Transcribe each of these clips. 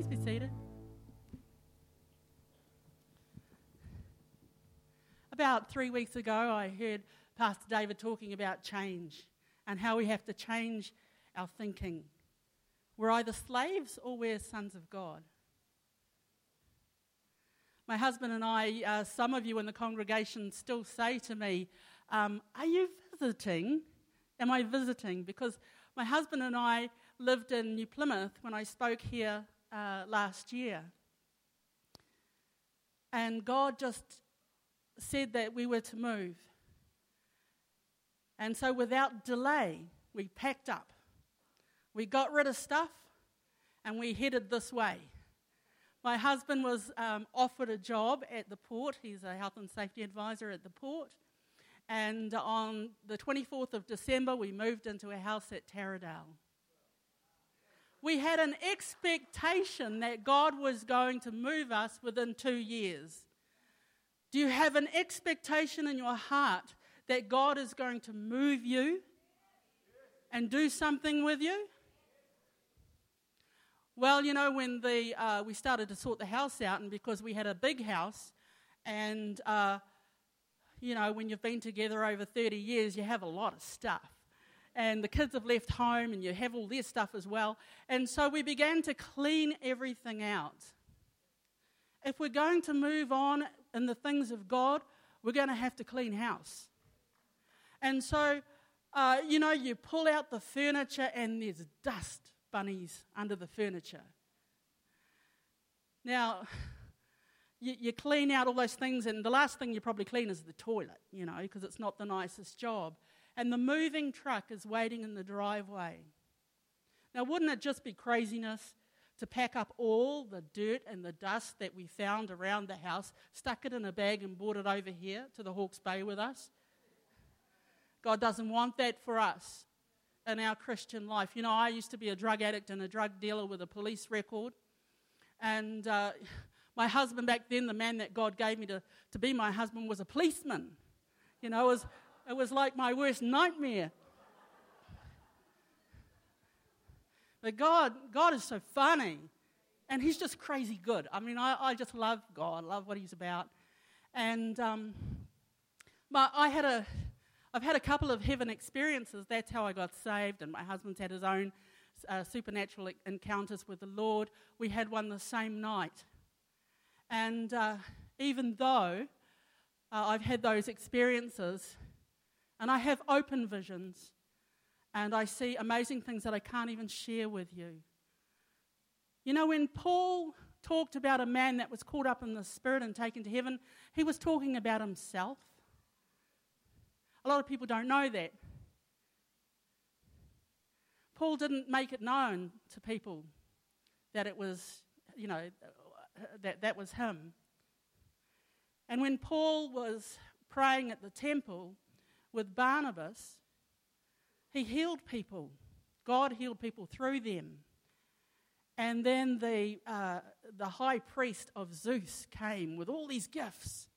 Please be seated. About three weeks ago, I heard Pastor David talking about change and how we have to change our thinking. We're either slaves or we're sons of God. My husband and I, uh, some of you in the congregation still say to me, um, Are you visiting? Am I visiting? Because my husband and I lived in New Plymouth when I spoke here uh, last year. And God just said that we were to move. And so, without delay, we packed up. We got rid of stuff and we headed this way. My husband was um, offered a job at the port. He's a health and safety advisor at the port. And on the 24th of December, we moved into a house at Taradale. We had an expectation that God was going to move us within two years. Do you have an expectation in your heart that God is going to move you and do something with you? Well, you know, when the, uh, we started to sort the house out, and because we had a big house, and, uh, you know, when you've been together over 30 years, you have a lot of stuff. And the kids have left home, and you have all their stuff as well. And so we began to clean everything out. If we're going to move on in the things of God, we're going to have to clean house. And so, uh, you know, you pull out the furniture, and there's dust bunnies under the furniture. Now, you, you, clean out all those things, and the last thing you probably clean is the toilet, you know, because it's not the nicest job. And the moving truck is waiting in the driveway. Now, wouldn't it just be craziness to pack up all the dirt and the dust that we found around the house, stuck it in a bag, and brought it over here to the Hawke's Bay with us? God doesn't want that for us in our Christian life. You know, I used to be a drug addict and a drug dealer with a police record. And uh, my husband back then, the man that God gave me to, to be my husband, was a policeman. You know, was, it was like my worst nightmare. But God, God is so funny. And He's just crazy good. I mean, I, I just love God, love what He's about. And um, I had a I've had a couple of heaven experiences. That's how I got saved, and my husband's had his own uh, supernatural encounters with the Lord. We had one the same night. And uh, even though uh, I've had those experiences, and I have open visions, and I see amazing things that I can't even share with you. You know, when Paul talked about a man that was caught up in the Spirit and taken to heaven, he was talking about himself. A lot of people don't know that. Paul didn't make it known to people that it was, you know, that that was him. And when Paul was praying at the temple with Barnabas, he healed people. God healed people through them. And then the, uh, the high priest of Zeus came with all these gifts.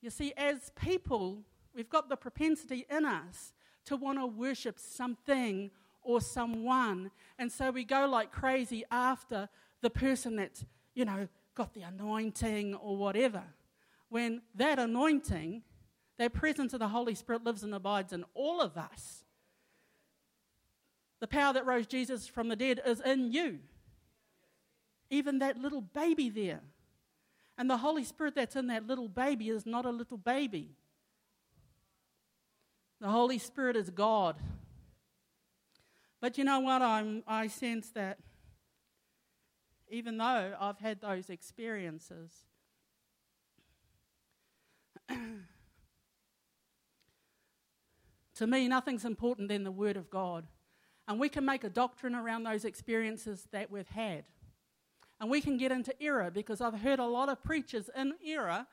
You see, as people, We've got the propensity in us to want to worship something or someone. And so we go like crazy after the person that's, you know, got the anointing or whatever. When that anointing, that presence of the Holy Spirit lives and abides in all of us. The power that rose Jesus from the dead is in you. Even that little baby there. And the Holy Spirit that's in that little baby is not a little baby. The Holy Spirit is God. But you know what? I'm, I sense that even though I've had those experiences, to me, nothing's important than the Word of God. And we can make a doctrine around those experiences that we've had. And we can get into error because I've heard a lot of preachers in error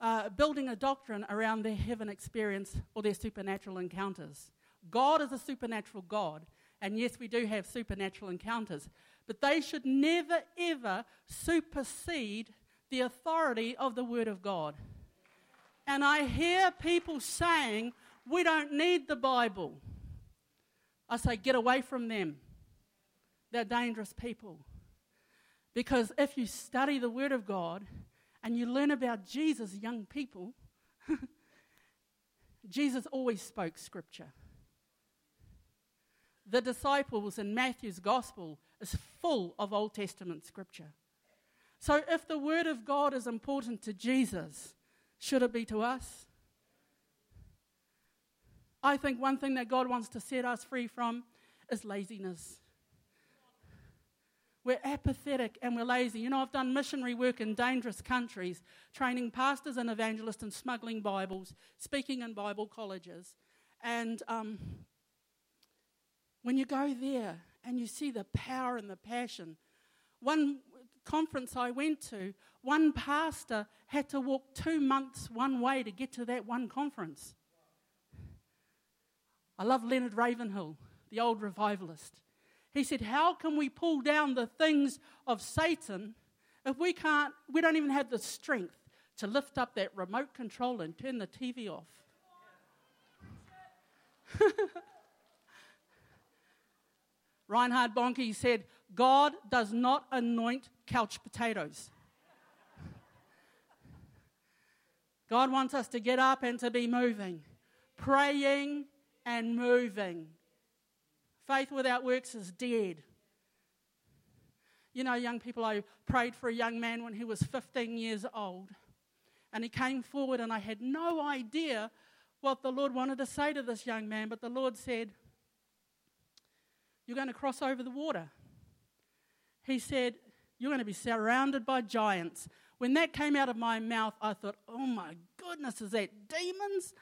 uh, building a doctrine around their heaven experience or their supernatural encounters. God is a supernatural God, and yes, we do have supernatural encounters, but they should never ever supersede the authority of the Word of God. And I hear people saying, we don't need the Bible. I say, get away from them. They're dangerous people. Because if you study the Word of God and you learn about Jesus, young people, Jesus always spoke Scripture. The disciples in Matthew's Gospel is full of Old Testament Scripture. So if the Word of God is important to Jesus, should it be to us? I think one thing that God wants to set us free from is laziness. We're apathetic and we're lazy. You know, I've done missionary work in dangerous countries, training pastors and evangelists and smuggling Bibles, speaking in Bible colleges. And um, when you go there and you see the power and the passion, one conference I went to, one pastor had to walk two months one way to get to that one conference. I love Leonard Ravenhill, the old revivalist. He said, How can we pull down the things of Satan if we can't, we don't even have the strength to lift up that remote control and turn the TV off? Reinhard Bonnke said, God does not anoint couch potatoes. God wants us to get up and to be moving, praying and moving. Faith without works is dead. You know, young people, I prayed for a young man when he was 15 years old. And he came forward, and I had no idea what the Lord wanted to say to this young man. But the Lord said, You're going to cross over the water. He said, You're going to be surrounded by giants. When that came out of my mouth, I thought, Oh my goodness, is that demons?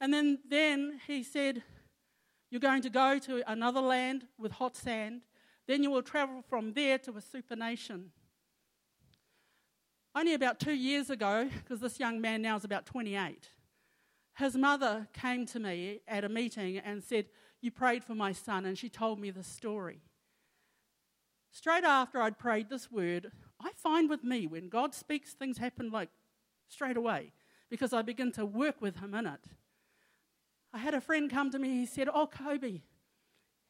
And then, then he said, you're going to go to another land with hot sand. Then you will travel from there to a super nation. Only about two years ago, because this young man now is about 28, his mother came to me at a meeting and said, You prayed for my son, and she told me the story. Straight after I'd prayed this word, I find with me when God speaks, things happen like straight away because I begin to work with Him in it. I had a friend come to me. He said, Oh, Kobe,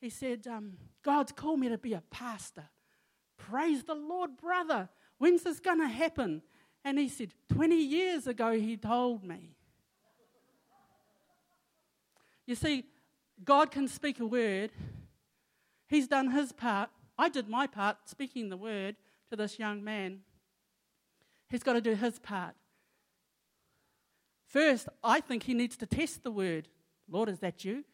he said, um, God's called me to be a pastor. Praise the Lord, brother. When's this going to happen? And he said, 20 years ago, he told me. You see, God can speak a word. He's done his part. I did my part, speaking the word to this young man. He's got to do his part. First, I think he needs to test the word. Lord, is that you?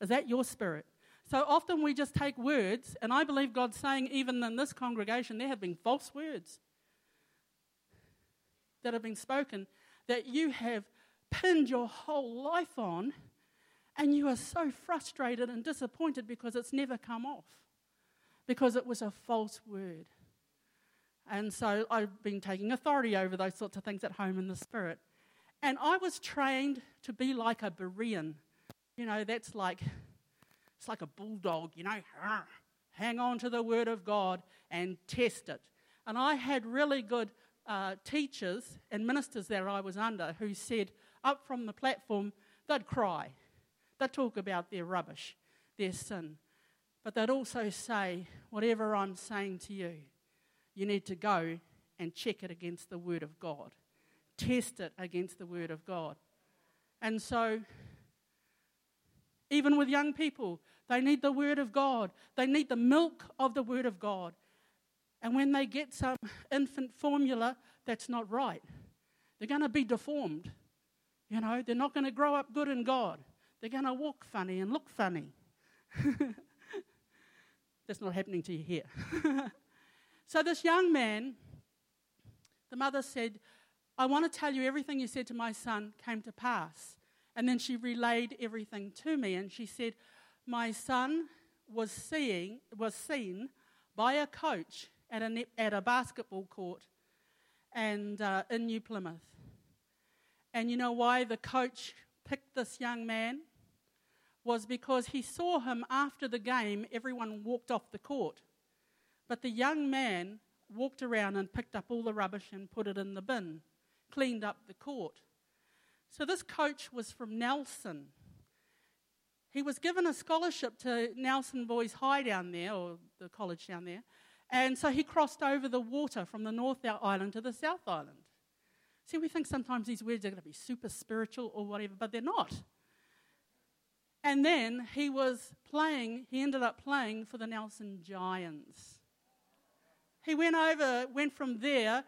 Is that your spirit? So often we just take words, and I believe God's saying, even in this congregation, there have been false words that have been spoken that you have pinned your whole life on, and you are so frustrated and disappointed because it's never come off, because it was a false word. And so I've been taking authority over those sorts of things at home in the spirit. And I was trained to be like a Berean. You know, that's like, it's like a bulldog, you know, hang on to the word of God and test it. And I had really good uh, teachers and ministers that I was under who said, up from the platform, they'd cry. They'd talk about their rubbish, their sin. But they'd also say, whatever I'm saying to you, you need to go and check it against the Word of God test it against the Word of God. And so, even with young people, they need the Word of God, they need the milk of the Word of God. And when they get some infant formula that's not right, they're going to be deformed. You know, they're not going to grow up good in God. They're going to walk funny and look funny. that's not happening to you here. so, this young man, the mother said, I want to tell you everything you said to my son came to pass. And then she relayed everything to me, and she said, My son was, seeing, was seen by a coach at a, at a basketball court and, uh, in New Plymouth. And you know why the coach picked this young man? Was because he saw him after the game, everyone walked off the court. But the young man walked around and picked up all the rubbish and put it in the bin cleaned up the court. So this coach was from Nelson. He was given a scholarship to Nelson Boys High down there, or the college down there, And so he crossed over the water from the North Island to the South Island. See, we think sometimes these words are going to be super spiritual or whatever, but they're not. And then he was playing, he ended up playing for the Nelson Giants. He went over, went from there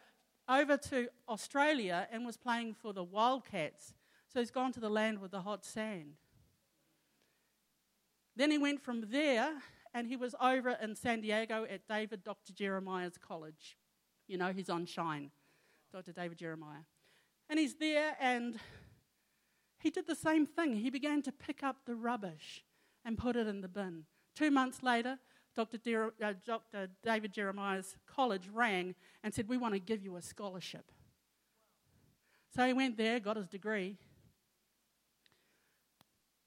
over to Australia and was playing for the Wildcats. So he's gone to the land with the hot sand. Then he went from there and he was over in San Diego at David Dr. Jeremiah's college. You know, he's on Shine, Dr. David Jeremiah. And he's there and he did the same thing. He began to pick up the rubbish and put it in the bin. Two months later, Dr. De- uh, Dr. David Jeremiah's college rang and said, We want to give you a scholarship. So he went there, got his degree.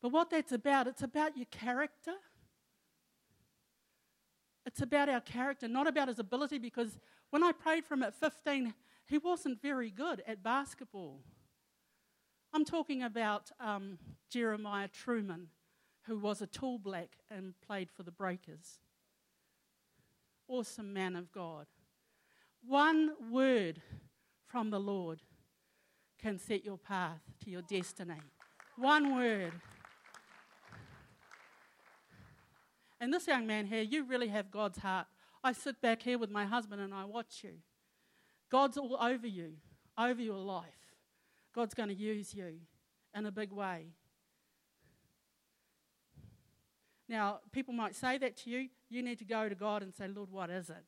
But what that's about, it's about your character. It's about our character, not about his ability, because when I prayed for him at 15, he wasn't very good at basketball. I'm talking about um, Jeremiah Trueman, who was a tall black and played for the Breakers. Awesome man of God. One word from the Lord can set your path to your destiny. One word. And this young man here, you really have God's heart. I sit back here with my husband and I watch you. God's all over you, over your life. God's going to use you in a big way. Now, people might say that to you. You need to go to God and say, Lord, what is it?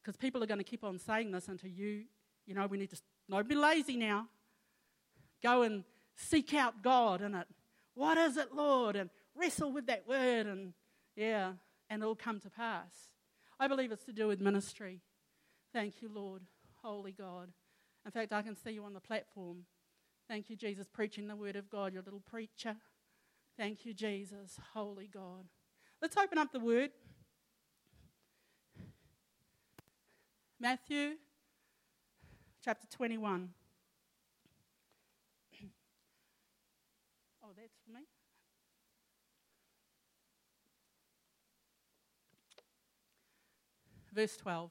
Because people are going to keep on saying this until you, you know, we need to, not be lazy now. Go and seek out God in it. What is it, Lord? And wrestle with that word, and yeah, and it'll come to pass. I believe it's to do with ministry. Thank you, Lord, holy God. In fact, I can see you on the platform. Thank you, Jesus, preaching the word of God, your little preacher. Thank you, Jesus, holy God. Let's open up the word. Matthew chapter 21. Oh, that's for me. Verse 12.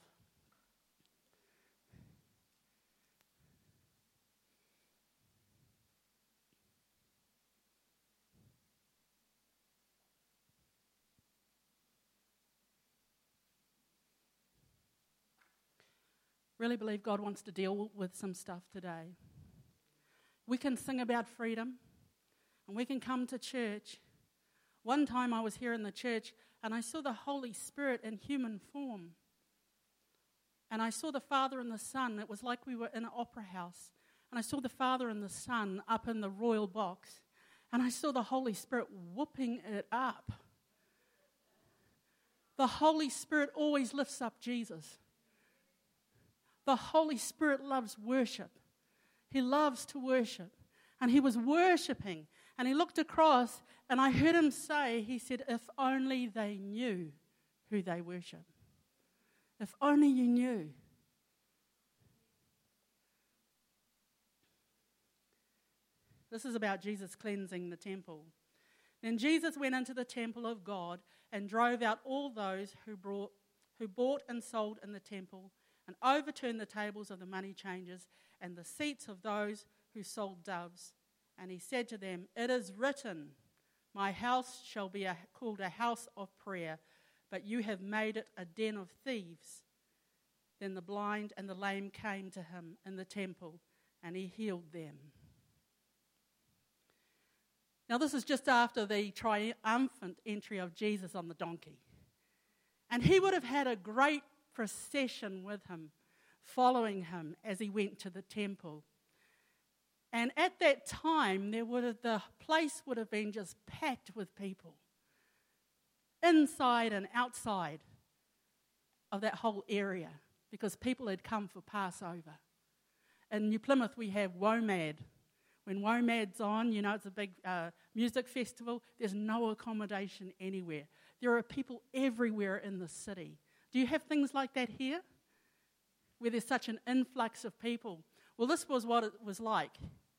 Really believe God wants to deal with some stuff today. We can sing about freedom and we can come to church. One time I was here in the church and I saw the Holy Spirit in human form. And I saw the Father and the Son. It was like we were in an opera house. And I saw the Father and the Son up in the royal box. And I saw the Holy Spirit whooping it up. The Holy Spirit always lifts up Jesus. The Holy Spirit loves worship. He loves to worship. And he was worshiping. And he looked across, and I heard him say, He said, If only they knew who they worship. If only you knew. This is about Jesus cleansing the temple. Then Jesus went into the temple of God and drove out all those who, brought, who bought and sold in the temple and overturned the tables of the money changers and the seats of those who sold doves. And he said to them, It is written, My house shall be a, called a house of prayer, but you have made it a den of thieves. Then the blind and the lame came to him in the temple, and he healed them. Now, this is just after the triumphant entry of Jesus on the donkey. And he would have had a great procession with him, following him as he went to the temple. And at that time, there would have, the place would have been just packed with people, inside and outside of that whole area, because people had come for Passover. In New Plymouth, we have WOMAD. When WOMAD's on, you know, it's a big uh, music festival, there's no accommodation anywhere. There are people everywhere in the city. Do you have things like that here? Where there's such an influx of people. Well, this was what it was like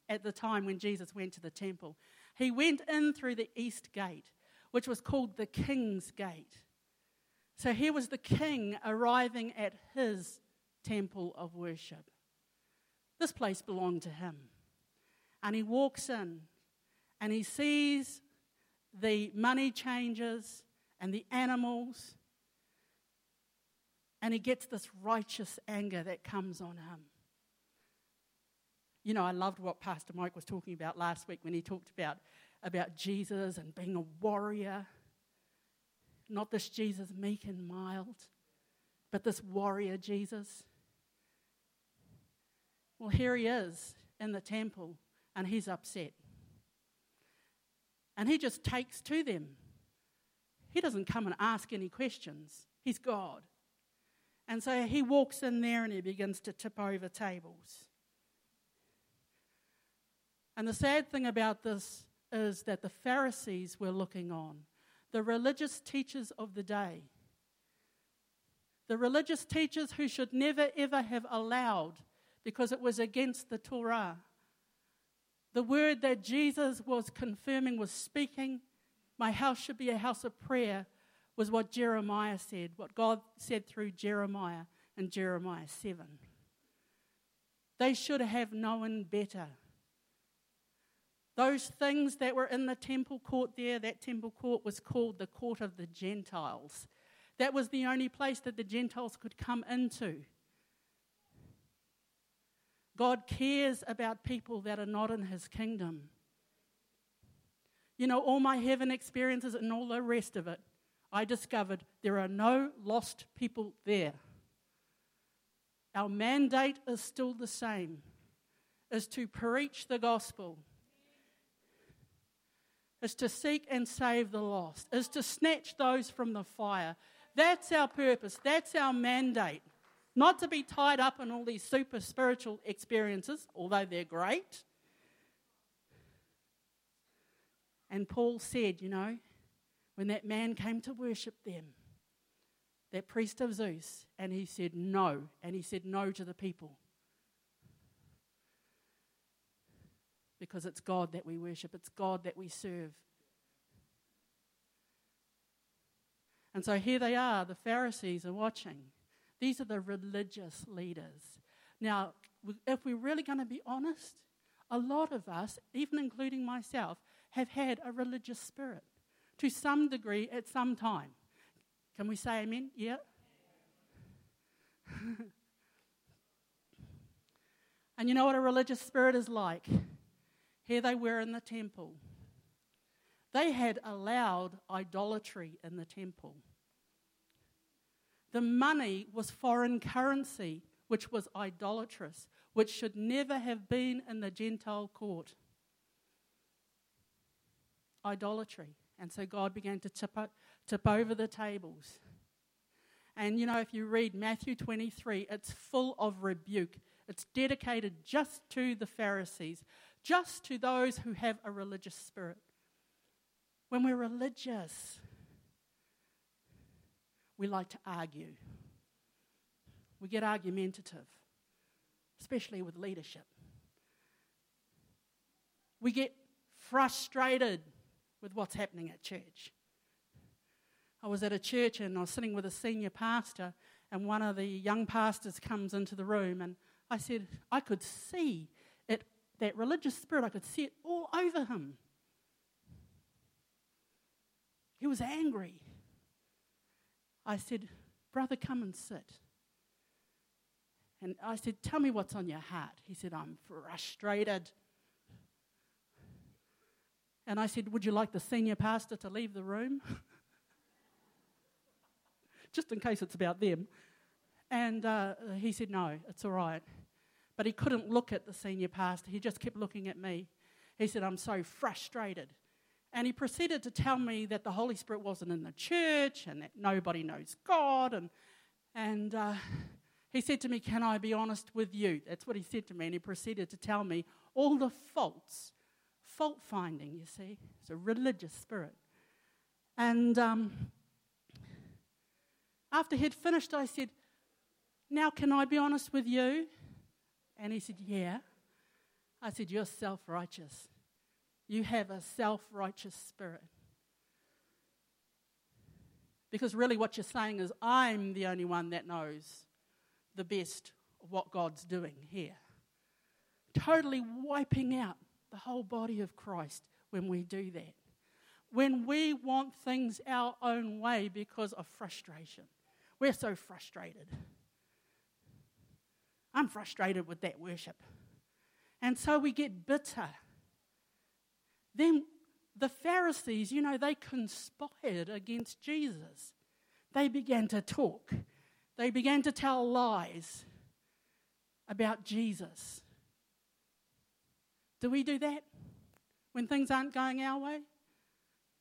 at the time when Jesus went to the temple. He went in through the east gate, which was called the King's Gate. So here was the king arriving at his temple of worship. This place belonged to him. And he walks in and he sees the money changers and the animals. And he gets this righteous anger that comes on him. You know, I loved what Pastor Mike was talking about last week when he talked about, about Jesus and being a warrior. Not this Jesus meek and mild, but this warrior Jesus. Well, here he is in the temple, and he's upset. And he just takes to them. He doesn't come and ask any questions, he's God. And so he walks in there and he begins to tip over tables. And the sad thing about this is that the Pharisees were looking on, the religious teachers of the day, the religious teachers who should never ever have allowed because it was against the Torah. The word that Jesus was confirming, was speaking, my house should be a house of prayer, was what Jeremiah said, what God said through Jeremiah in Jeremiah 7. They should have known better. Those things that were in the temple court there, that temple court was called the court of the Gentiles. That was the only place that the Gentiles could come into. God cares about people that are not in his kingdom. You know, all my heaven experiences and all the rest of it, I discovered there are no lost people there. Our mandate is still the same is to preach the gospel, is to seek and save the lost, is to snatch those from the fire. That's our purpose, that's our mandate. Not to be tied up in all these super spiritual experiences, although they're great. And Paul said, you know, when that man came to worship them, that priest of Zeus, and he said no, and he said no to the people. Because it's God that we worship, it's God that we serve. And so here they are, the Pharisees are watching. These are the religious leaders. Now, if we're really going to be honest, a lot of us, even including myself, have had a religious spirit to some degree at some time. Can we say amen? Yeah? and you know what a religious spirit is like? Here they were in the temple. They had allowed idolatry in the temple. The money was foreign currency, which was idolatrous, which should never have been in the Gentile court. Idolatry. And so God began to tip, up, tip over the tables. And you know, if you read Matthew 23, it's full of rebuke. It's dedicated just to the Pharisees, just to those who have a religious spirit. When we're religious, we like to argue. We get argumentative, especially with leadership. We get frustrated with what's happening at church. I was at a church and I was sitting with a senior pastor, and one of the young pastors comes into the room, and I said, I could see it, that religious spirit, I could see it all over him. He was angry. I said, Brother, come and sit. And I said, Tell me what's on your heart. He said, I'm frustrated. And I said, Would you like the senior pastor to leave the room? Just in case it's about them. And uh, he said, No, it's all right. But he couldn't look at the senior pastor. He just kept looking at me. He said, I'm so frustrated. And he proceeded to tell me that the Holy Spirit wasn't in the church and that nobody knows God. And, and uh, he said to me, Can I be honest with you? That's what he said to me. And he proceeded to tell me all the faults, fault finding, you see. It's a religious spirit. And um, after he'd finished, I said, Now, can I be honest with you? And he said, Yeah. I said, You're self righteous. You have a self righteous spirit. Because really, what you're saying is, I'm the only one that knows the best of what God's doing here. Totally wiping out the whole body of Christ when we do that. When we want things our own way because of frustration. We're so frustrated. I'm frustrated with that worship. And so we get bitter. Then the Pharisees, you know, they conspired against Jesus. They began to talk, they began to tell lies about Jesus. Do we do that when things aren't going our way?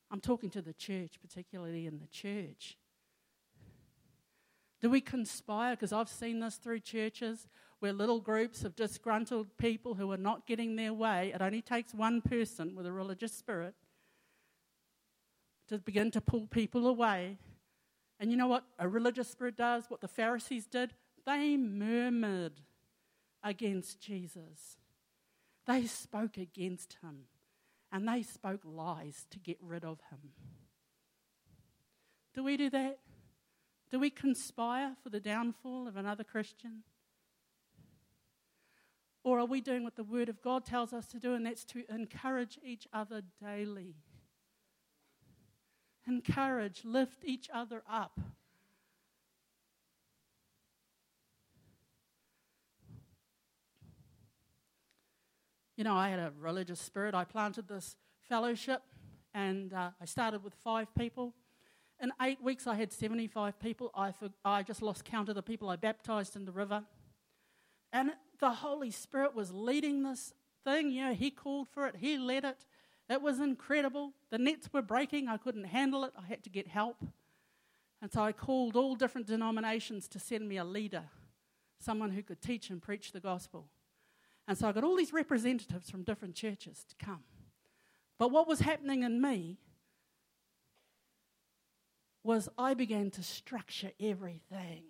I'm talking to the church, particularly in the church. Do we conspire? Because I've seen this through churches where little groups of disgruntled people who are not getting their way, it only takes one person with a religious spirit to begin to pull people away. And you know what a religious spirit does? What the Pharisees did? They murmured against Jesus. They spoke against him. And they spoke lies to get rid of him. Do we do that? Do we conspire for the downfall of another Christian? Or are we doing what the Word of God tells us to do, and that's to encourage each other daily? Encourage, lift each other up. You know, I had a religious spirit. I planted this fellowship, and uh, I started with five people. In eight weeks, I had 75 people. I, for, I just lost count of the people I baptized in the river. And the Holy Spirit was leading this thing. You know, He called for it, He led it. It was incredible. The nets were breaking. I couldn't handle it. I had to get help. And so I called all different denominations to send me a leader, someone who could teach and preach the gospel. And so I got all these representatives from different churches to come. But what was happening in me was I began to structure everything.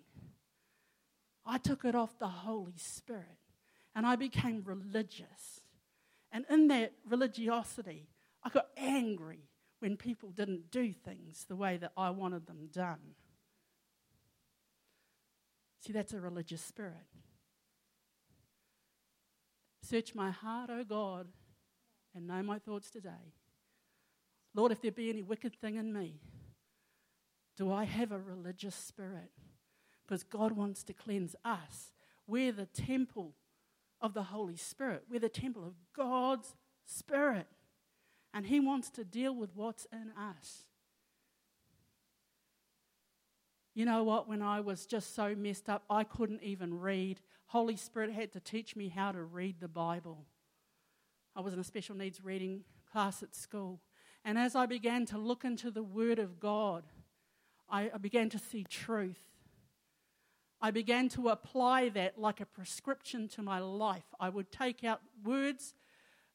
I took it off the Holy Spirit and I became religious. And in that religiosity, I got angry when people didn't do things the way that I wanted them done. See, that's a religious spirit. Search my heart, O God, and know my thoughts today. Lord, if there be any wicked thing in me, do I have a religious spirit? because God wants to cleanse us. We're the temple of the Holy Spirit, we're the temple of God's Spirit. And He wants to deal with what's in us. You know what? When I was just so messed up, I couldn't even read. Holy Spirit had to teach me how to read the Bible. I was in a special needs reading class at school. And as I began to look into the Word of God, I, began to see truth. I began to apply that like a prescription to my life. I would take out words,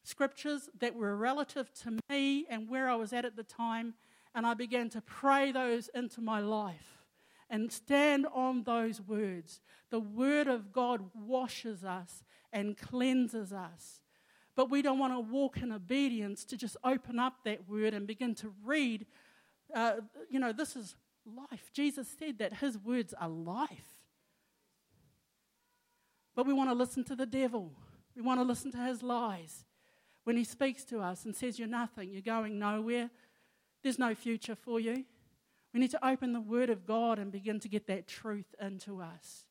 scriptures that were relative to me and where I was at at the time, and I began to pray those into my life and stand on those words. The Word of God washes us and cleanses us. But we don't want to walk in obedience to just open up that Word and begin to read. Uh, you know, this is life. Jesus said that His words are life. But we want to listen to the devil. We want to listen to his lies. When he speaks to us and says, You're nothing, you're going nowhere, there's no future for you. We need to open the Word of God and begin to get that truth into us.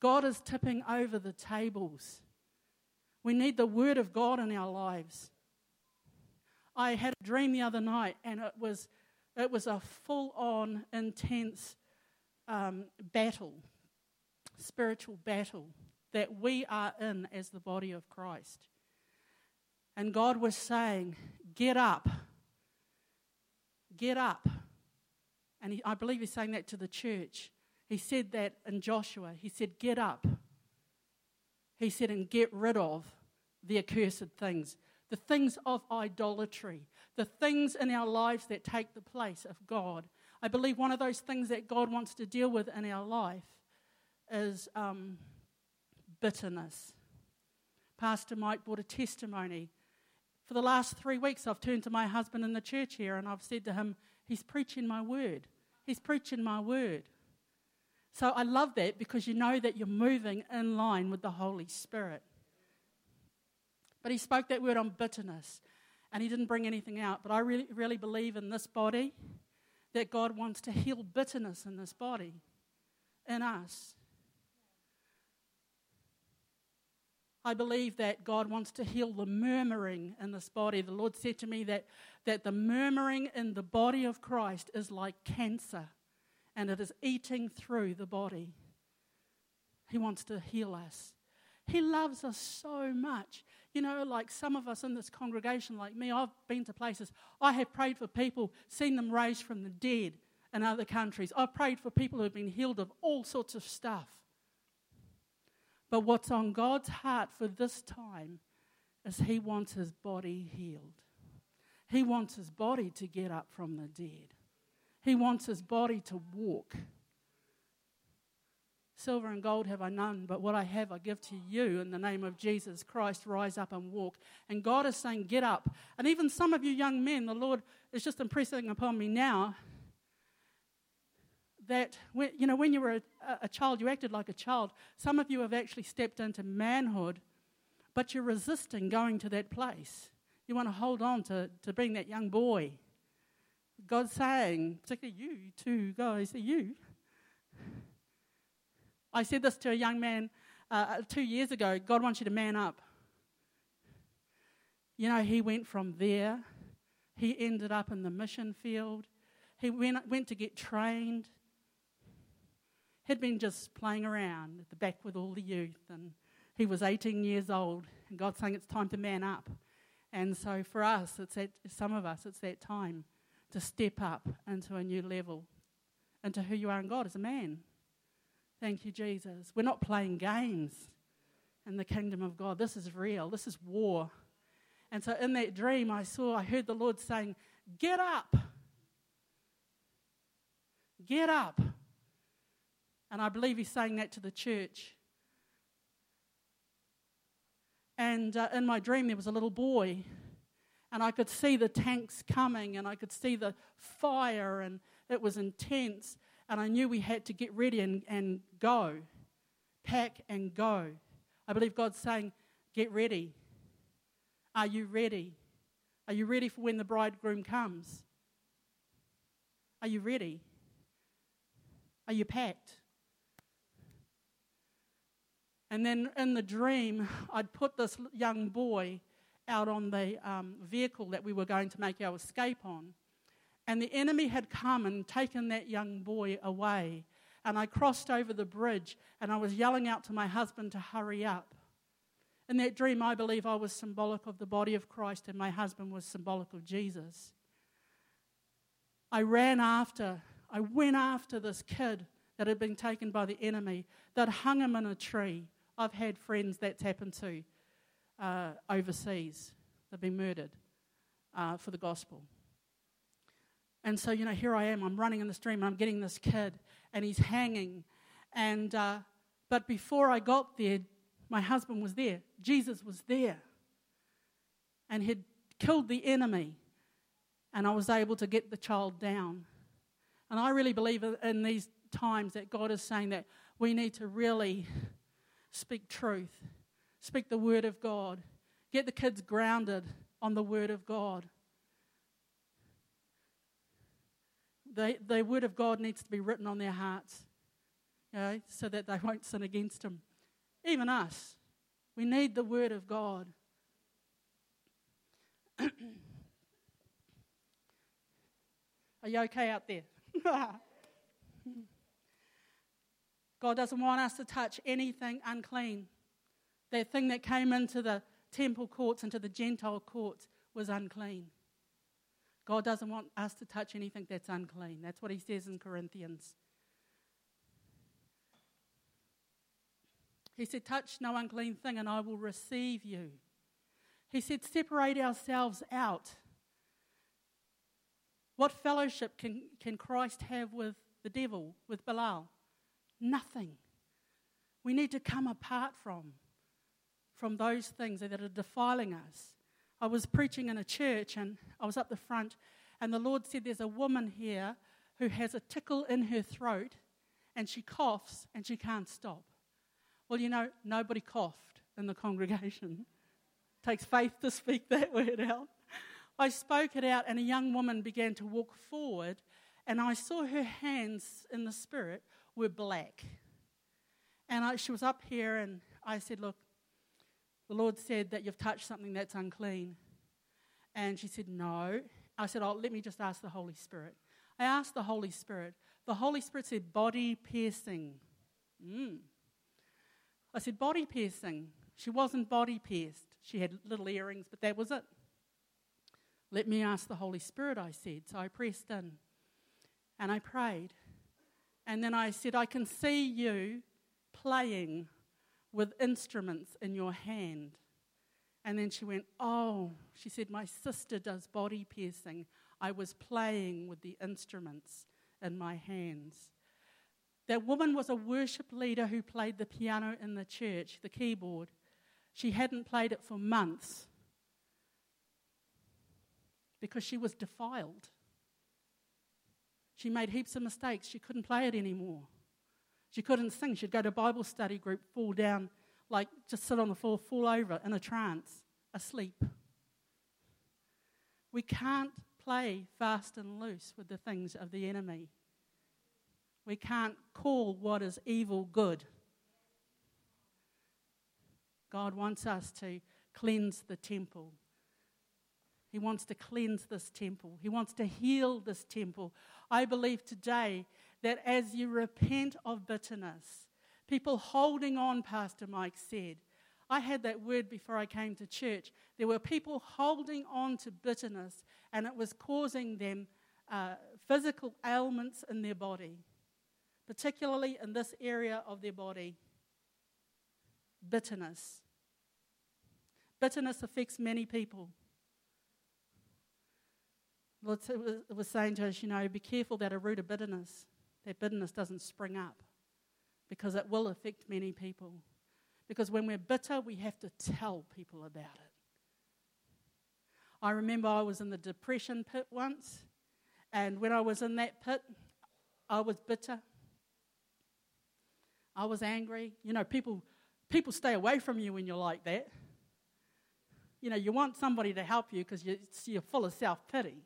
God is tipping over the tables. We need the Word of God in our lives. I had a dream the other night, and it was, it was a full on, intense um, battle, spiritual battle that we are in as the body of Christ. And God was saying, Get up. Get up. And he, I believe he's saying that to the church. He said that in Joshua. He said, Get up. He said, and get rid of the accursed things, the things of idolatry, the things in our lives that take the place of God. I believe one of those things that God wants to deal with in our life is um, bitterness. Pastor Mike brought a testimony. For the last three weeks, I've turned to my husband in the church here and I've said to him, He's preaching my word. He's preaching my word. So I love that because you know that you're moving in line with the Holy Spirit. But he spoke that word on bitterness and he didn't bring anything out. But I really, really believe in this body that God wants to heal bitterness in this body, in us. I believe that God wants to heal the murmuring in this body. The Lord said to me that, that the murmuring in the body of Christ is like cancer and it is eating through the body. He wants to heal us. He loves us so much. You know, like some of us in this congregation, like me, I've been to places, I have prayed for people, seen them raised from the dead in other countries. I've prayed for people who have been healed of all sorts of stuff. But what's on God's heart for this time is He wants His body healed. He wants His body to get up from the dead. He wants His body to walk. Silver and gold have I none, but what I have I give to you in the name of Jesus Christ. Rise up and walk. And God is saying, Get up. And even some of you young men, the Lord is just impressing upon me now that when, you know when you were a, a, child you acted like a child. Some of you have actually stepped into manhood but you're resisting going to that place. You want to hold on to, to being that young boy. God's saying particularly you two guys you? I said this to a young man uh, two years ago. God wants you to man up. You know he went from there. He ended up in the mission field. He went, went to get trained had been just playing around at the back with all the youth, and he was 18 years old, and God's saying it's time to man up. And so for us, it's that, some of us, it's that time to step up into a new level, into who you are in God as a man. Thank you, Jesus. We're not playing games in the kingdom of God. This is real. This is war. And so in that dream, I saw, I heard the Lord saying, Get up. Get up. And I believe he's saying that to the church. And uh, in my dream, there was a little boy, and I could see the tanks coming, and I could see the fire, and it was intense. And I knew we had to get ready and, and go, pack and go. I believe God's saying, Get ready. Are you ready? Are you ready for when the bridegroom comes? Are you ready? Are you packed? And then in the dream, I'd put this young boy out on the um, vehicle that we were going to make our escape on. And the enemy had come and taken that young boy away. And I crossed over the bridge and I was yelling out to my husband to hurry up. In that dream, I believe I was symbolic of the body of Christ and my husband was symbolic of Jesus. I ran after, I went after this kid that had been taken by the enemy, that hung him in a tree. I've had friends that's happened to uh, overseas. They've been murdered uh, for the gospel. And so, you know, here I am. I'm running in the stream. I'm getting this kid, and he's hanging. And uh, but before I got there, my husband was there. Jesus was there, and he'd killed the enemy. And I was able to get the child down. And I really believe in these times that God is saying that we need to really speak truth, speak the word of God, get the kids grounded on the word of God. The, the word of God needs to be written on their hearts you know, so that they won't sin against Him. Even us, we need the word of God. Are you okay out there? God doesn't want us to touch anything unclean. That thing that came into the temple courts, into the Gentile courts, was unclean. God doesn't want us to touch anything that's unclean. That's what he says in Corinthians. He said, Touch no unclean thing, and I will receive you. He said, Separate ourselves out. What fellowship can, can Christ have with the devil, with Belial? Nothing. We need to come apart from, from those things that are defiling us. I was preaching in a church and I was up the front, and the Lord said, There's a woman here who has a tickle in her throat and she coughs and she can't stop. Well, you know, nobody coughed in the congregation. Takes faith to speak that word out. I spoke it out, and a young woman began to walk forward, and I saw her hands in the spirit were black. And I, she was up here, and I said, Look, the Lord said that you've touched something that's unclean. And she said, No. I said, Oh, let me just ask the Holy Spirit. I asked the Holy Spirit. The Holy Spirit said, Body piercing. Mm. I said, Body piercing. She wasn't body pierced. She had little earrings, but that was it. Let me ask the Holy Spirit, I said. So I pressed in and I prayed. And then I said, I can see you playing with instruments in your hand. And then she went, Oh, she said, My sister does body piercing. I was playing with the instruments in my hands. That woman was a worship leader who played the piano in the church, the keyboard. She hadn't played it for months because she was defiled. She made heaps of mistakes. She couldn't play it anymore. She couldn't sing. She'd go to Bible study group, fall down, like just sit on the floor, fall over in a trance, asleep. We can't play fast and loose with the things of the enemy. We can't call what is evil good. God wants us to cleanse the temple. He wants to cleanse this temple. He wants to heal this temple. I believe today that as you repent of bitterness, people holding on, Pastor Mike said, I had that word before I came to church. There were people holding on to bitterness, and it was causing them uh, physical ailments in their body, particularly in this area of their body. Bitterness. Bitterness affects many people. Lord was saying to us, you know, be careful that a root of bitterness that bitterness doesn't spring up because it will affect many people. Because when we're bitter, we have to tell people about it. I remember I was in the depression pit once, and when I was in that pit, I was bitter. I was angry. You know, people, people stay away from you when you're like that. You know, you want somebody to help you because you're, you're full of self pity.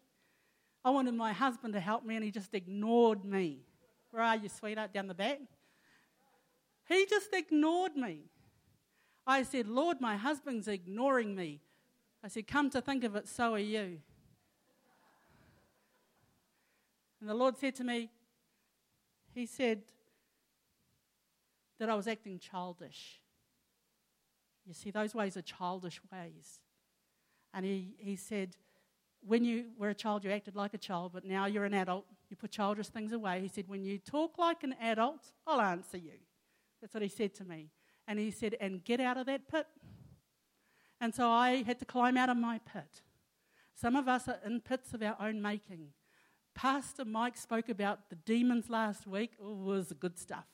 I wanted my husband to help me, and he just ignored me. Where are you, sweetheart? Down the back? He just ignored me. I said, Lord, my husband's ignoring me. I said, Come to think of it, so are you. And the Lord said to me, He said that I was acting childish. You see, those ways are childish ways. And he, he said, When you were a child, you acted like a child, but now you're an adult. You put childish things away. He said, When you talk like an adult, I'll answer you. That's what he said to me. And he said, And get out of that pit. And so I had to climb out of my pit. Some of us are in pits of our own making. Pastor Mike spoke about the demons last week. It was good stuff.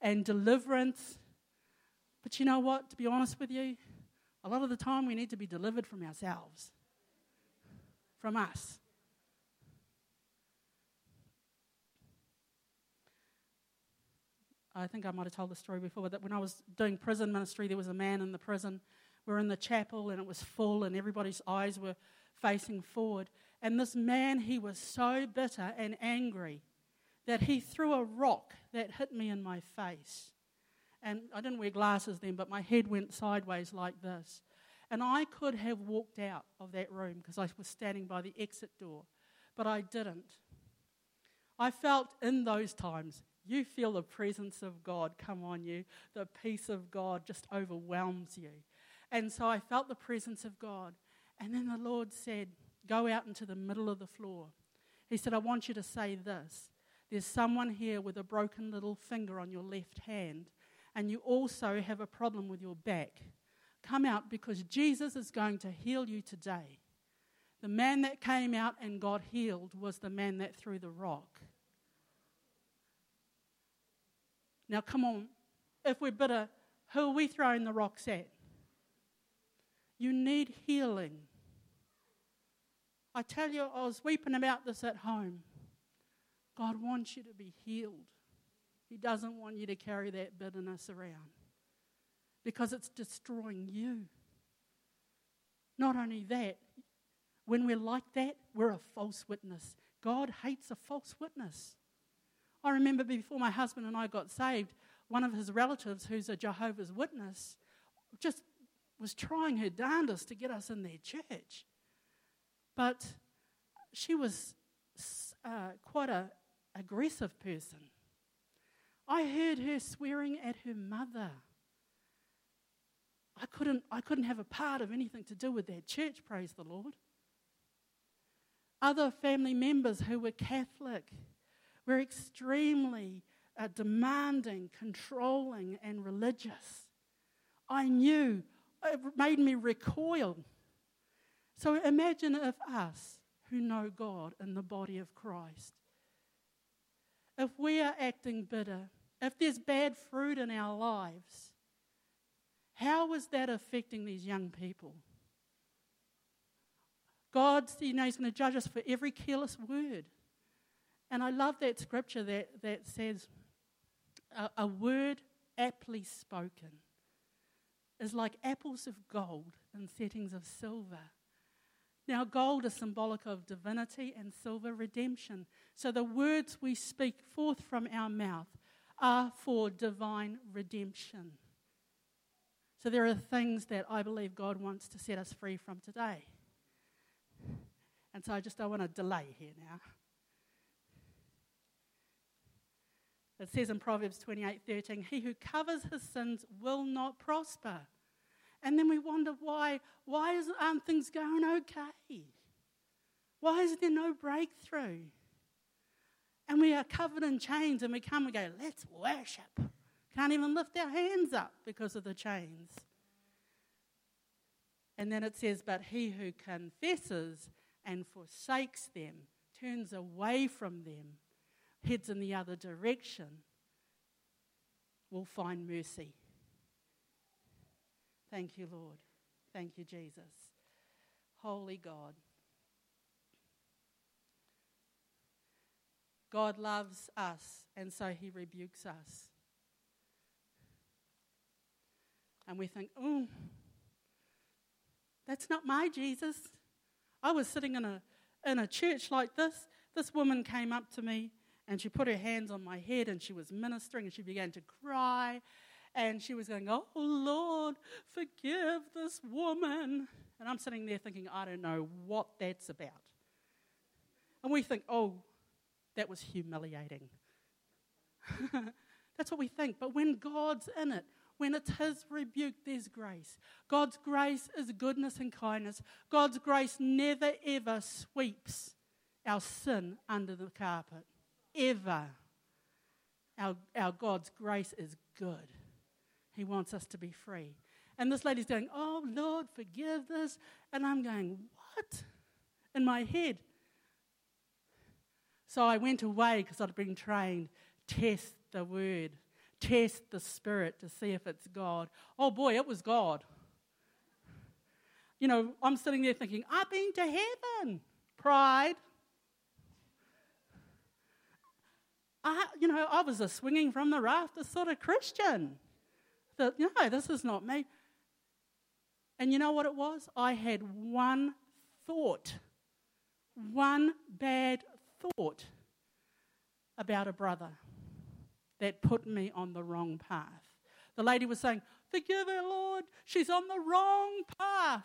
And deliverance. But you know what? To be honest with you, a lot of the time we need to be delivered from ourselves, from us. I think I might have told the story before, but that when I was doing prison ministry, there was a man in the prison. We were in the chapel and it was full, and everybody's eyes were facing forward. And this man, he was so bitter and angry that he threw a rock that hit me in my face. And I didn't wear glasses then, but my head went sideways like this. And I could have walked out of that room because I was standing by the exit door, but I didn't. I felt in those times you feel the presence of God come on you. The peace of God just overwhelms you. And so I felt the presence of God. And then the Lord said, Go out into the middle of the floor. He said, I want you to say this. There's someone here with a broken little finger on your left hand, and you also have a problem with your back. Come out because Jesus is going to heal you today. The man that came out and got healed was the man that threw the rock. Now, come on. If we're bitter, who are we throwing the rocks at? You need healing. I tell you, I was weeping about this at home. God wants you to be healed. He doesn't want you to carry that bitterness around because it's destroying you. Not only that, when we're like that, we're a false witness. God hates a false witness. I remember before my husband and I got saved, one of his relatives, who's a Jehovah's Witness, just was trying her darndest to get us in their church. But she was uh, quite a aggressive person. I heard her swearing at her mother. I couldn't, I couldn't have a part of anything to do with that church, praise the Lord. Other family members who were Catholic were extremely uh, demanding, controlling, and religious. I knew, it made me recoil. So imagine if us, who know God in the body of Christ, if we are acting bitter, if there's bad fruit in our lives, how is that affecting these young people? God, you know, He's going to judge us for every careless word. And I love that scripture that, that says, a, a word aptly spoken is like apples of gold in settings of silver. Now, gold is symbolic of divinity and silver redemption. So the words we speak forth from our mouth are for divine redemption. So there are things that I believe God wants to set us free from today. And so I just don't want to delay here now. It says in Proverbs 28:13, "He who covers his sins will not prosper." And then we wonder why why is, aren't things going okay? Why is there no breakthrough? And we are covered in chains and we come and go, let's worship. Can't even lift our hands up because of the chains. And then it says, But he who confesses and forsakes them, turns away from them, heads in the other direction, will find mercy. Thank you, Lord. Thank you, Jesus. Holy God. God loves us, and so he rebukes us. And we think, oh, that's not my Jesus. I was sitting in a, in a church like this. This woman came up to me and she put her hands on my head and she was ministering and she began to cry and she was going, Oh Lord, forgive this woman. And I'm sitting there thinking, I don't know what that's about. And we think, Oh, that was humiliating. that's what we think. But when God's in it, when it's His rebuke, there's grace. God's grace is goodness and kindness. God's grace never ever sweeps our sin under the carpet. Ever. Our, our God's grace is good. He wants us to be free. And this lady's going, Oh, Lord, forgive this. And I'm going, What? In my head. So I went away because I'd been trained test the word, test the spirit to see if it's God. Oh boy, it was God. You know, I'm sitting there thinking, I've been to heaven. Pride. I, you know, I was a swinging from the rafters sort of Christian that, no, this is not me. And you know what it was? I had one thought, one bad thought about a brother that put me on the wrong path. The lady was saying, Forgive her, Lord, she's on the wrong path.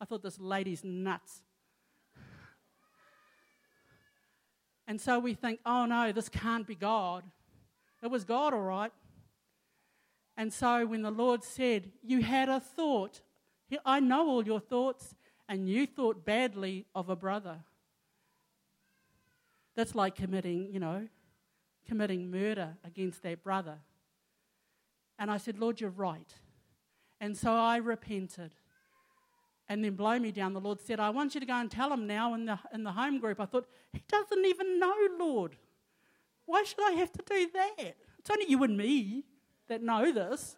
I thought this lady's nuts. And so we think, oh no, this can't be God. It was God, all right. And so when the Lord said, You had a thought, I know all your thoughts, and you thought badly of a brother. That's like committing, you know, committing murder against that brother. And I said, Lord, you're right. And so I repented. And then blow me down, the Lord said, I want you to go and tell him now in the, in the home group. I thought, he doesn't even know, Lord. Why should I have to do that? It's only you and me that know this.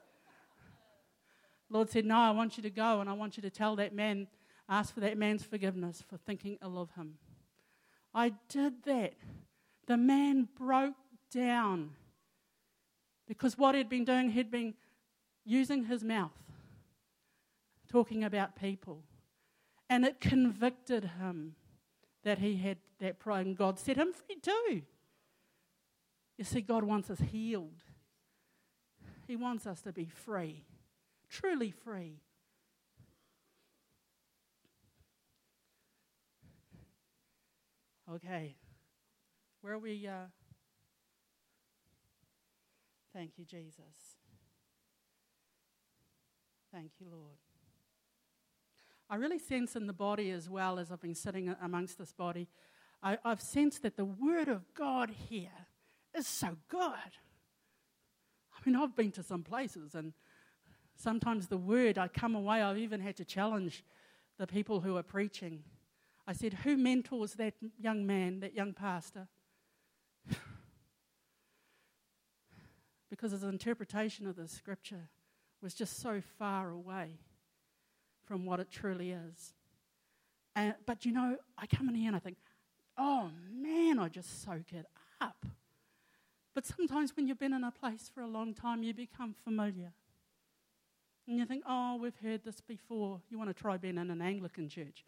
Lord said, No, I want you to go and I want you to tell that man, ask for that man's forgiveness for thinking ill of him. I did that. The man broke down because what he'd been doing, he'd been using his mouth, talking about people. And it convicted him that he had that pride, and God set him free too. You see, God wants us healed, He wants us to be free, truly free. Okay, where are we? Uh, thank you, Jesus. Thank you, Lord. I really sense in the body as well as I've been sitting amongst this body, I, have sensed that the Word of God here is so good. I mean, I've been to some places and sometimes the Word, I come away, I've even had to challenge the people who are preaching. I said, Who mentors that young man, that young pastor? Because his interpretation of the scripture was just so far away from what it truly is. But you know, I come in here and I think, oh man, I just soak it up. But sometimes when you've been in a place for a long time, you become familiar. And you think, oh, we've heard this before. You want to try being in an Anglican church.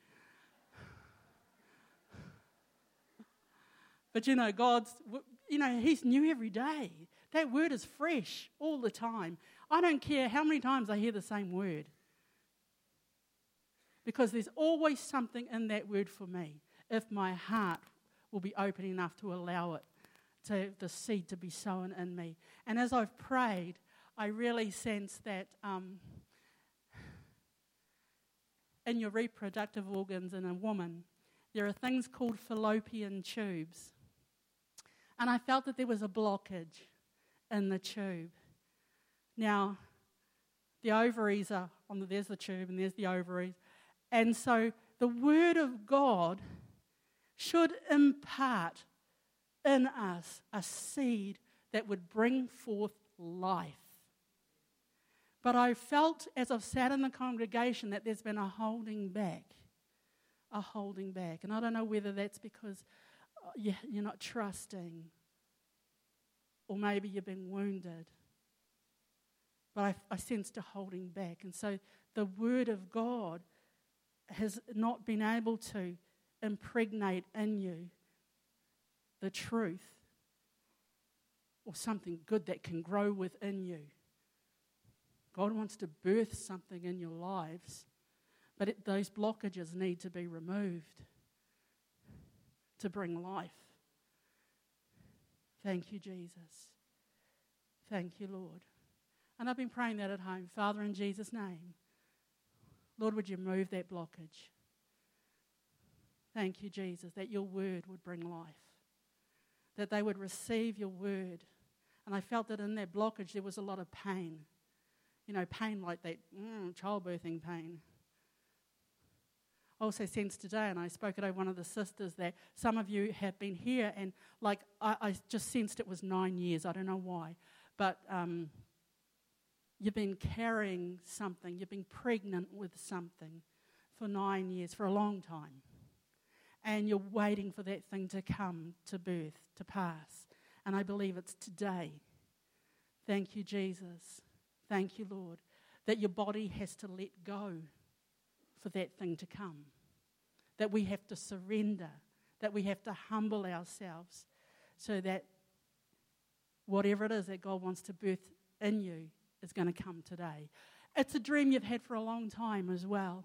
but you know, God's, you know, He's new every day. That word is fresh all the time. I don't care how many times I hear the same word because there's always something in that word for me if my heart will be open enough to allow it, to the seed to be sown in me. And as I've prayed, I really sense that um, in your reproductive organs in a woman, there are things called fallopian tubes. And I felt that there was a blockage in the tube. Now, the ovaries are on the, there's the tube and there's the ovaries. And so the Word of God should impart in us a seed that would bring forth life. But I felt as I've sat in the congregation that there's been a holding back, a holding back. And I don't know whether that's because uh, you're not trusting or maybe you've been wounded. But I, I sensed a holding back. And so the Word of God has not been able to impregnate in you the truth or something good that can grow within you. God wants to birth something in your lives, but it, those blockages need to be removed to bring life. Thank you, Jesus. Thank you, Lord. And I've been praying that at home. Father, in Jesus' name, Lord, would you move that blockage? Thank you, Jesus, that your word would bring life, that they would receive your word. And I felt that in that blockage there was a lot of pain. You know, pain like that mm, childbirthing pain. Also sensed today, and I spoke it over one of the sisters, that some of you have been here, and like I, I just sensed it was nine years. I don't know why. But um, You've been carrying something, you've been pregnant with something for nine years, for a long time. And you're waiting for that thing to come to birth, to pass. And I believe it's today. Thank you, Jesus. Thank you, Lord, that your body has to let go for that thing to come. That we have to surrender, that we have to humble ourselves so that whatever it is that God wants to birth in you, is going to come today. It's a dream you've had for a long time as well.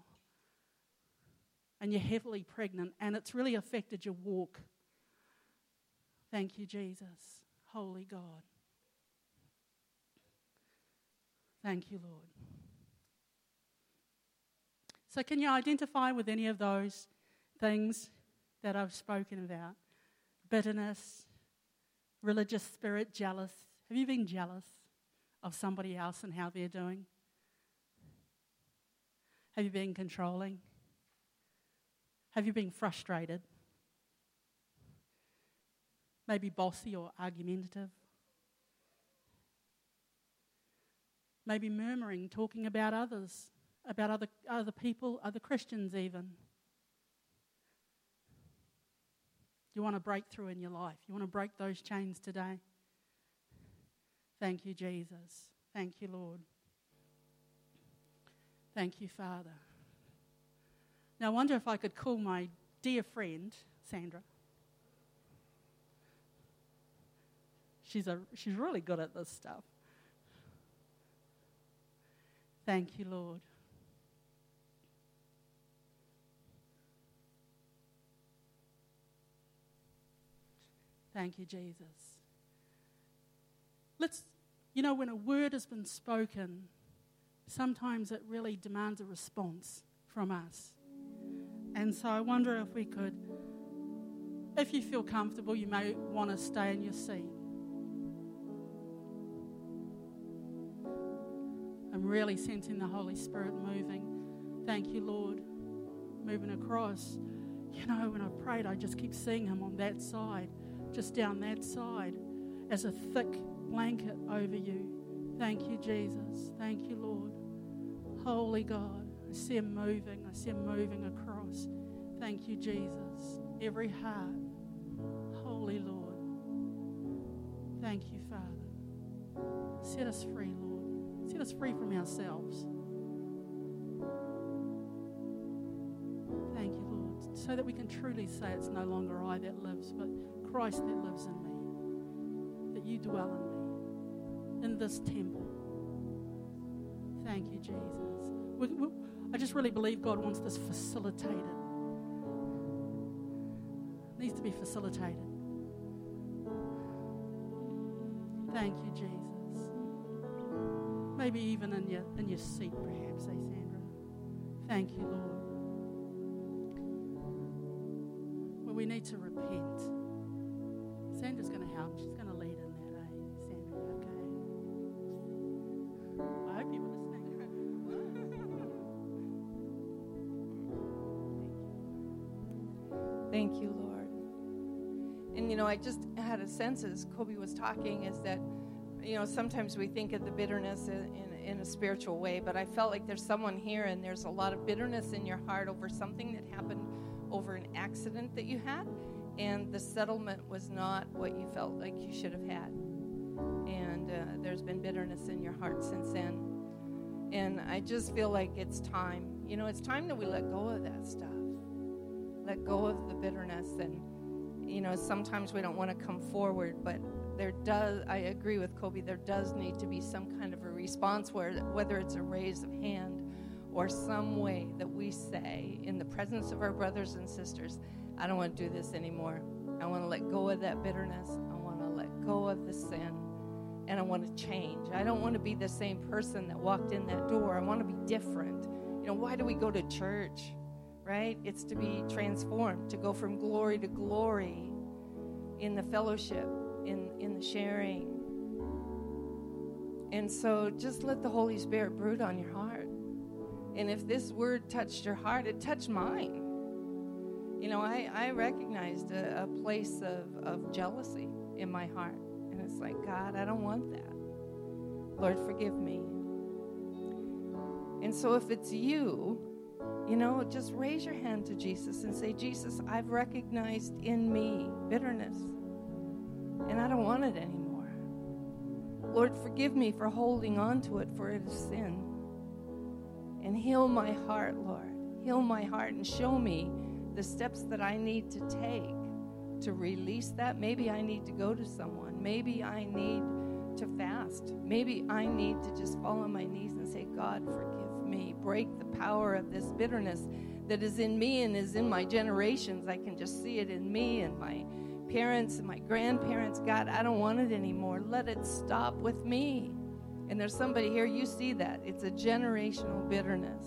And you're heavily pregnant, and it's really affected your walk. Thank you, Jesus. Holy God. Thank you, Lord. So, can you identify with any of those things that I've spoken about? Bitterness, religious spirit, jealous. Have you been jealous? of somebody else and how they're doing? Have you been controlling? Have you been frustrated? Maybe bossy or argumentative? Maybe murmuring, talking about others, about other, other people, other Christians even. you want a breakthrough in your life? You want to break those chains today? Thank you, Jesus. Thank you, Lord. Thank you, Father. Now, I wonder if I could call my dear friend, Sandra. She's, a, she's really good at this stuff. Thank you, Lord. Thank you, Jesus. Let's, you know, when a word has been spoken, sometimes it really demands a response from us. And so I wonder if we could, if you feel comfortable, you may want to stay in your seat. I'm really sensing the Holy Spirit moving. Thank you, Lord. Moving across. You know, when I prayed, I just keep seeing him on that side, just down that side, as a thick blanket over you. Thank you, Jesus. Thank you, Lord. Holy God. I see him moving. I see him moving across. Thank you, Jesus. Every heart. Holy Lord. Thank you, Father. Set us free, Lord. Set us free from ourselves. Thank you, Lord. So that we can truly say it's no longer I that lives, but Christ that lives in me. That you dwell in me, in this temple. Thank you, Jesus. We, we, I just really believe God wants this facilitated. It needs to be facilitated. Thank you, Jesus. Maybe even in your, in your seat, perhaps, eh, Sandra? Thank you, Lord. Well, we need to repent. Know, I just had a sense as Kobe was talking is that you know, sometimes we think of the bitterness in, in, in, a spiritual way, but I felt like there's someone here and there's a lot of bitterness in your heart over something that happened over an accident that you had, and the settlement was not what you felt like you should have had. And uh, there's been bitterness in your heart since then. And I just feel like it's time. You know, it's time that we let go of that stuff. Let go of the bitterness. And, you know, sometimes we don't want to come forward, but there does, I agree with Kobe, there does need to be some kind of a response where, whether it's a raise of hand or some way that we say in the presence of our brothers and sisters, I don't want to do this anymore. I want to let go of that bitterness. I want to let go of the sin. And I want to change. I don't want to be the same person that walked in that door. I want to be different. You know, why do we go to church? Right? It's to be transformed, to go from glory to glory in the fellowship in, in the sharing. And so just let the Holy Spirit brood on your heart. And if this word touched your heart, it touched mine. You know, I, I recognized a, a place of, of jealousy in my heart. And it's like, God, I don't want that. Lord, forgive me. And so if it's you, you know, just raise your hand to Jesus and say, Jesus, I've recognized in me bitterness and I don't want it anymore. Lord, forgive me for holding on to it, for it is sin. And heal my heart, Lord. Heal my heart and show me the steps that I need to take to release that. Maybe I need to go to someone. Maybe I need to fast. Maybe I need to just fall on my knees and say, God, forgive me. Break the power of this bitterness that is in me and is in my generations. I can just see it in me and my parents and my grandparents. God, I don't want it anymore. Let it stop with me. And there's somebody here, you see that. It's a generational bitterness.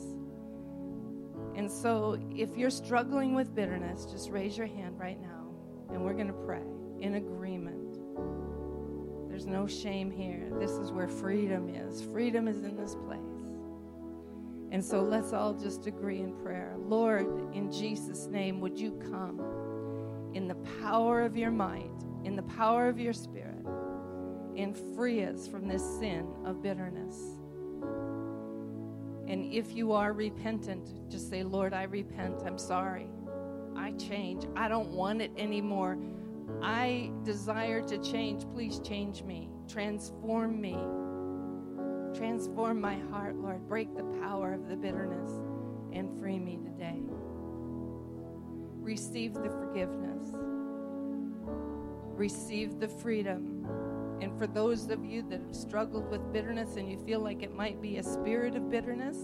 And so if you're struggling with bitterness, just raise your hand right now and we're going to pray in agreement. There's no shame here. This is where freedom is. Freedom is in this place. And so let's all just agree in prayer. Lord, in Jesus' name, would you come? in the power of your might, in the power of your spirit, and free us from this sin of bitterness. And if you are repentant, just say, Lord, I repent. I'm sorry. I change. I don't want it anymore. I desire to change. Please change me. Transform me. Transform my heart, Lord. Break the power of the bitterness and free me today. Receive the forgiveness. Receive the freedom. And for those of you that have struggled with bitterness and you feel like it might be a spirit of bitterness,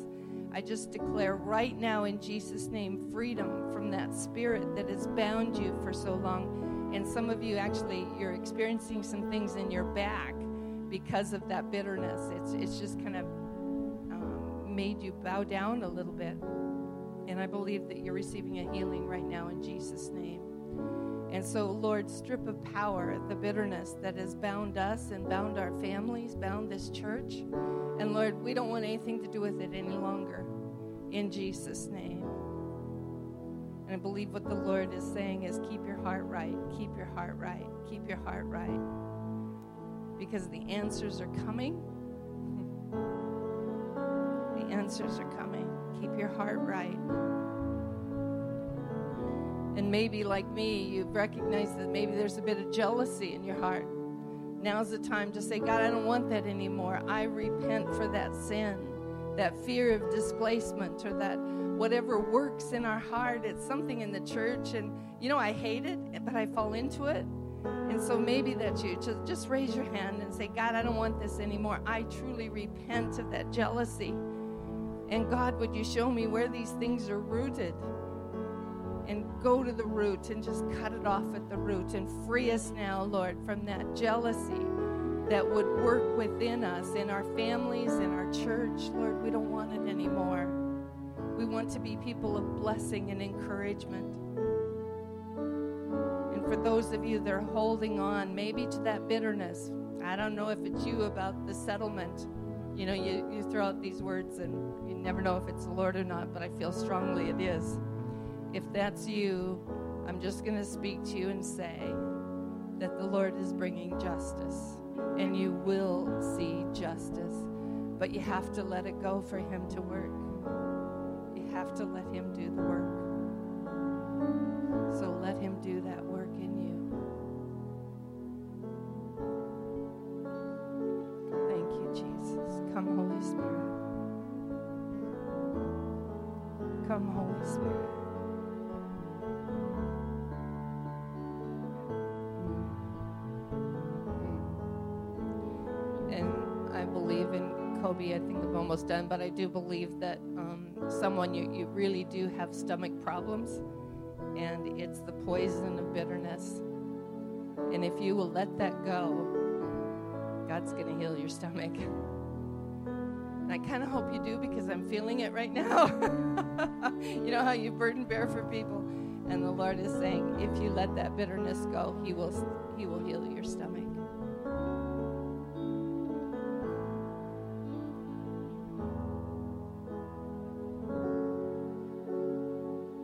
I just declare right now in Jesus' name freedom from that spirit that has bound you for so long. And some of you actually, you're experiencing some things in your back because of that bitterness. It's, it's just kind of um, made you bow down a little bit. And I believe that you're receiving a healing right now in Jesus' name. And so, Lord, strip of power the bitterness that has bound us and bound our families, bound this church. And Lord, we don't want anything to do with it any longer. In Jesus' name. And I believe what the Lord is saying is keep your heart right, keep your heart right, keep your heart right. Because the answers are coming. The answers are coming. Keep your heart right. And maybe, like me, you've recognized that maybe there's a bit of jealousy in your heart. Now's the time to say, God, I don't want that anymore. I repent for that sin, that fear of displacement, or that whatever works in our heart. It's something in the church, and you know, I hate it, but I fall into it. And so maybe that's you. Just, raise your hand and say, God, I don't want this anymore. I truly repent of that jealousy. And God, would you show me where these things are rooted? and go to the root and just cut it off at the root and free us now, Lord, from that jealousy that would work within us, in our families, in our church. Lord, we don't want it anymore. We want to be people of blessing and encouragement. For those of you that are holding on, maybe to that bitterness, I don't know if it's you about the settlement. You know, you, you throw out these words and you never know if it's the Lord or not, but I feel strongly it is. If that's you, I'm just going to speak to you and say that the Lord is bringing justice, and you will see justice. But you have to let it go for Him to work. You have to let Him do the work. So let Him do that work But I do believe that um, someone you, you really do have stomach problems, and it's the poison of bitterness. And if you will let that go, God's going to heal your stomach. And I kind of hope you do because I'm feeling it right now. you know how you burden bear for people, and the Lord is saying, if you let that bitterness go, He will He will heal your stomach.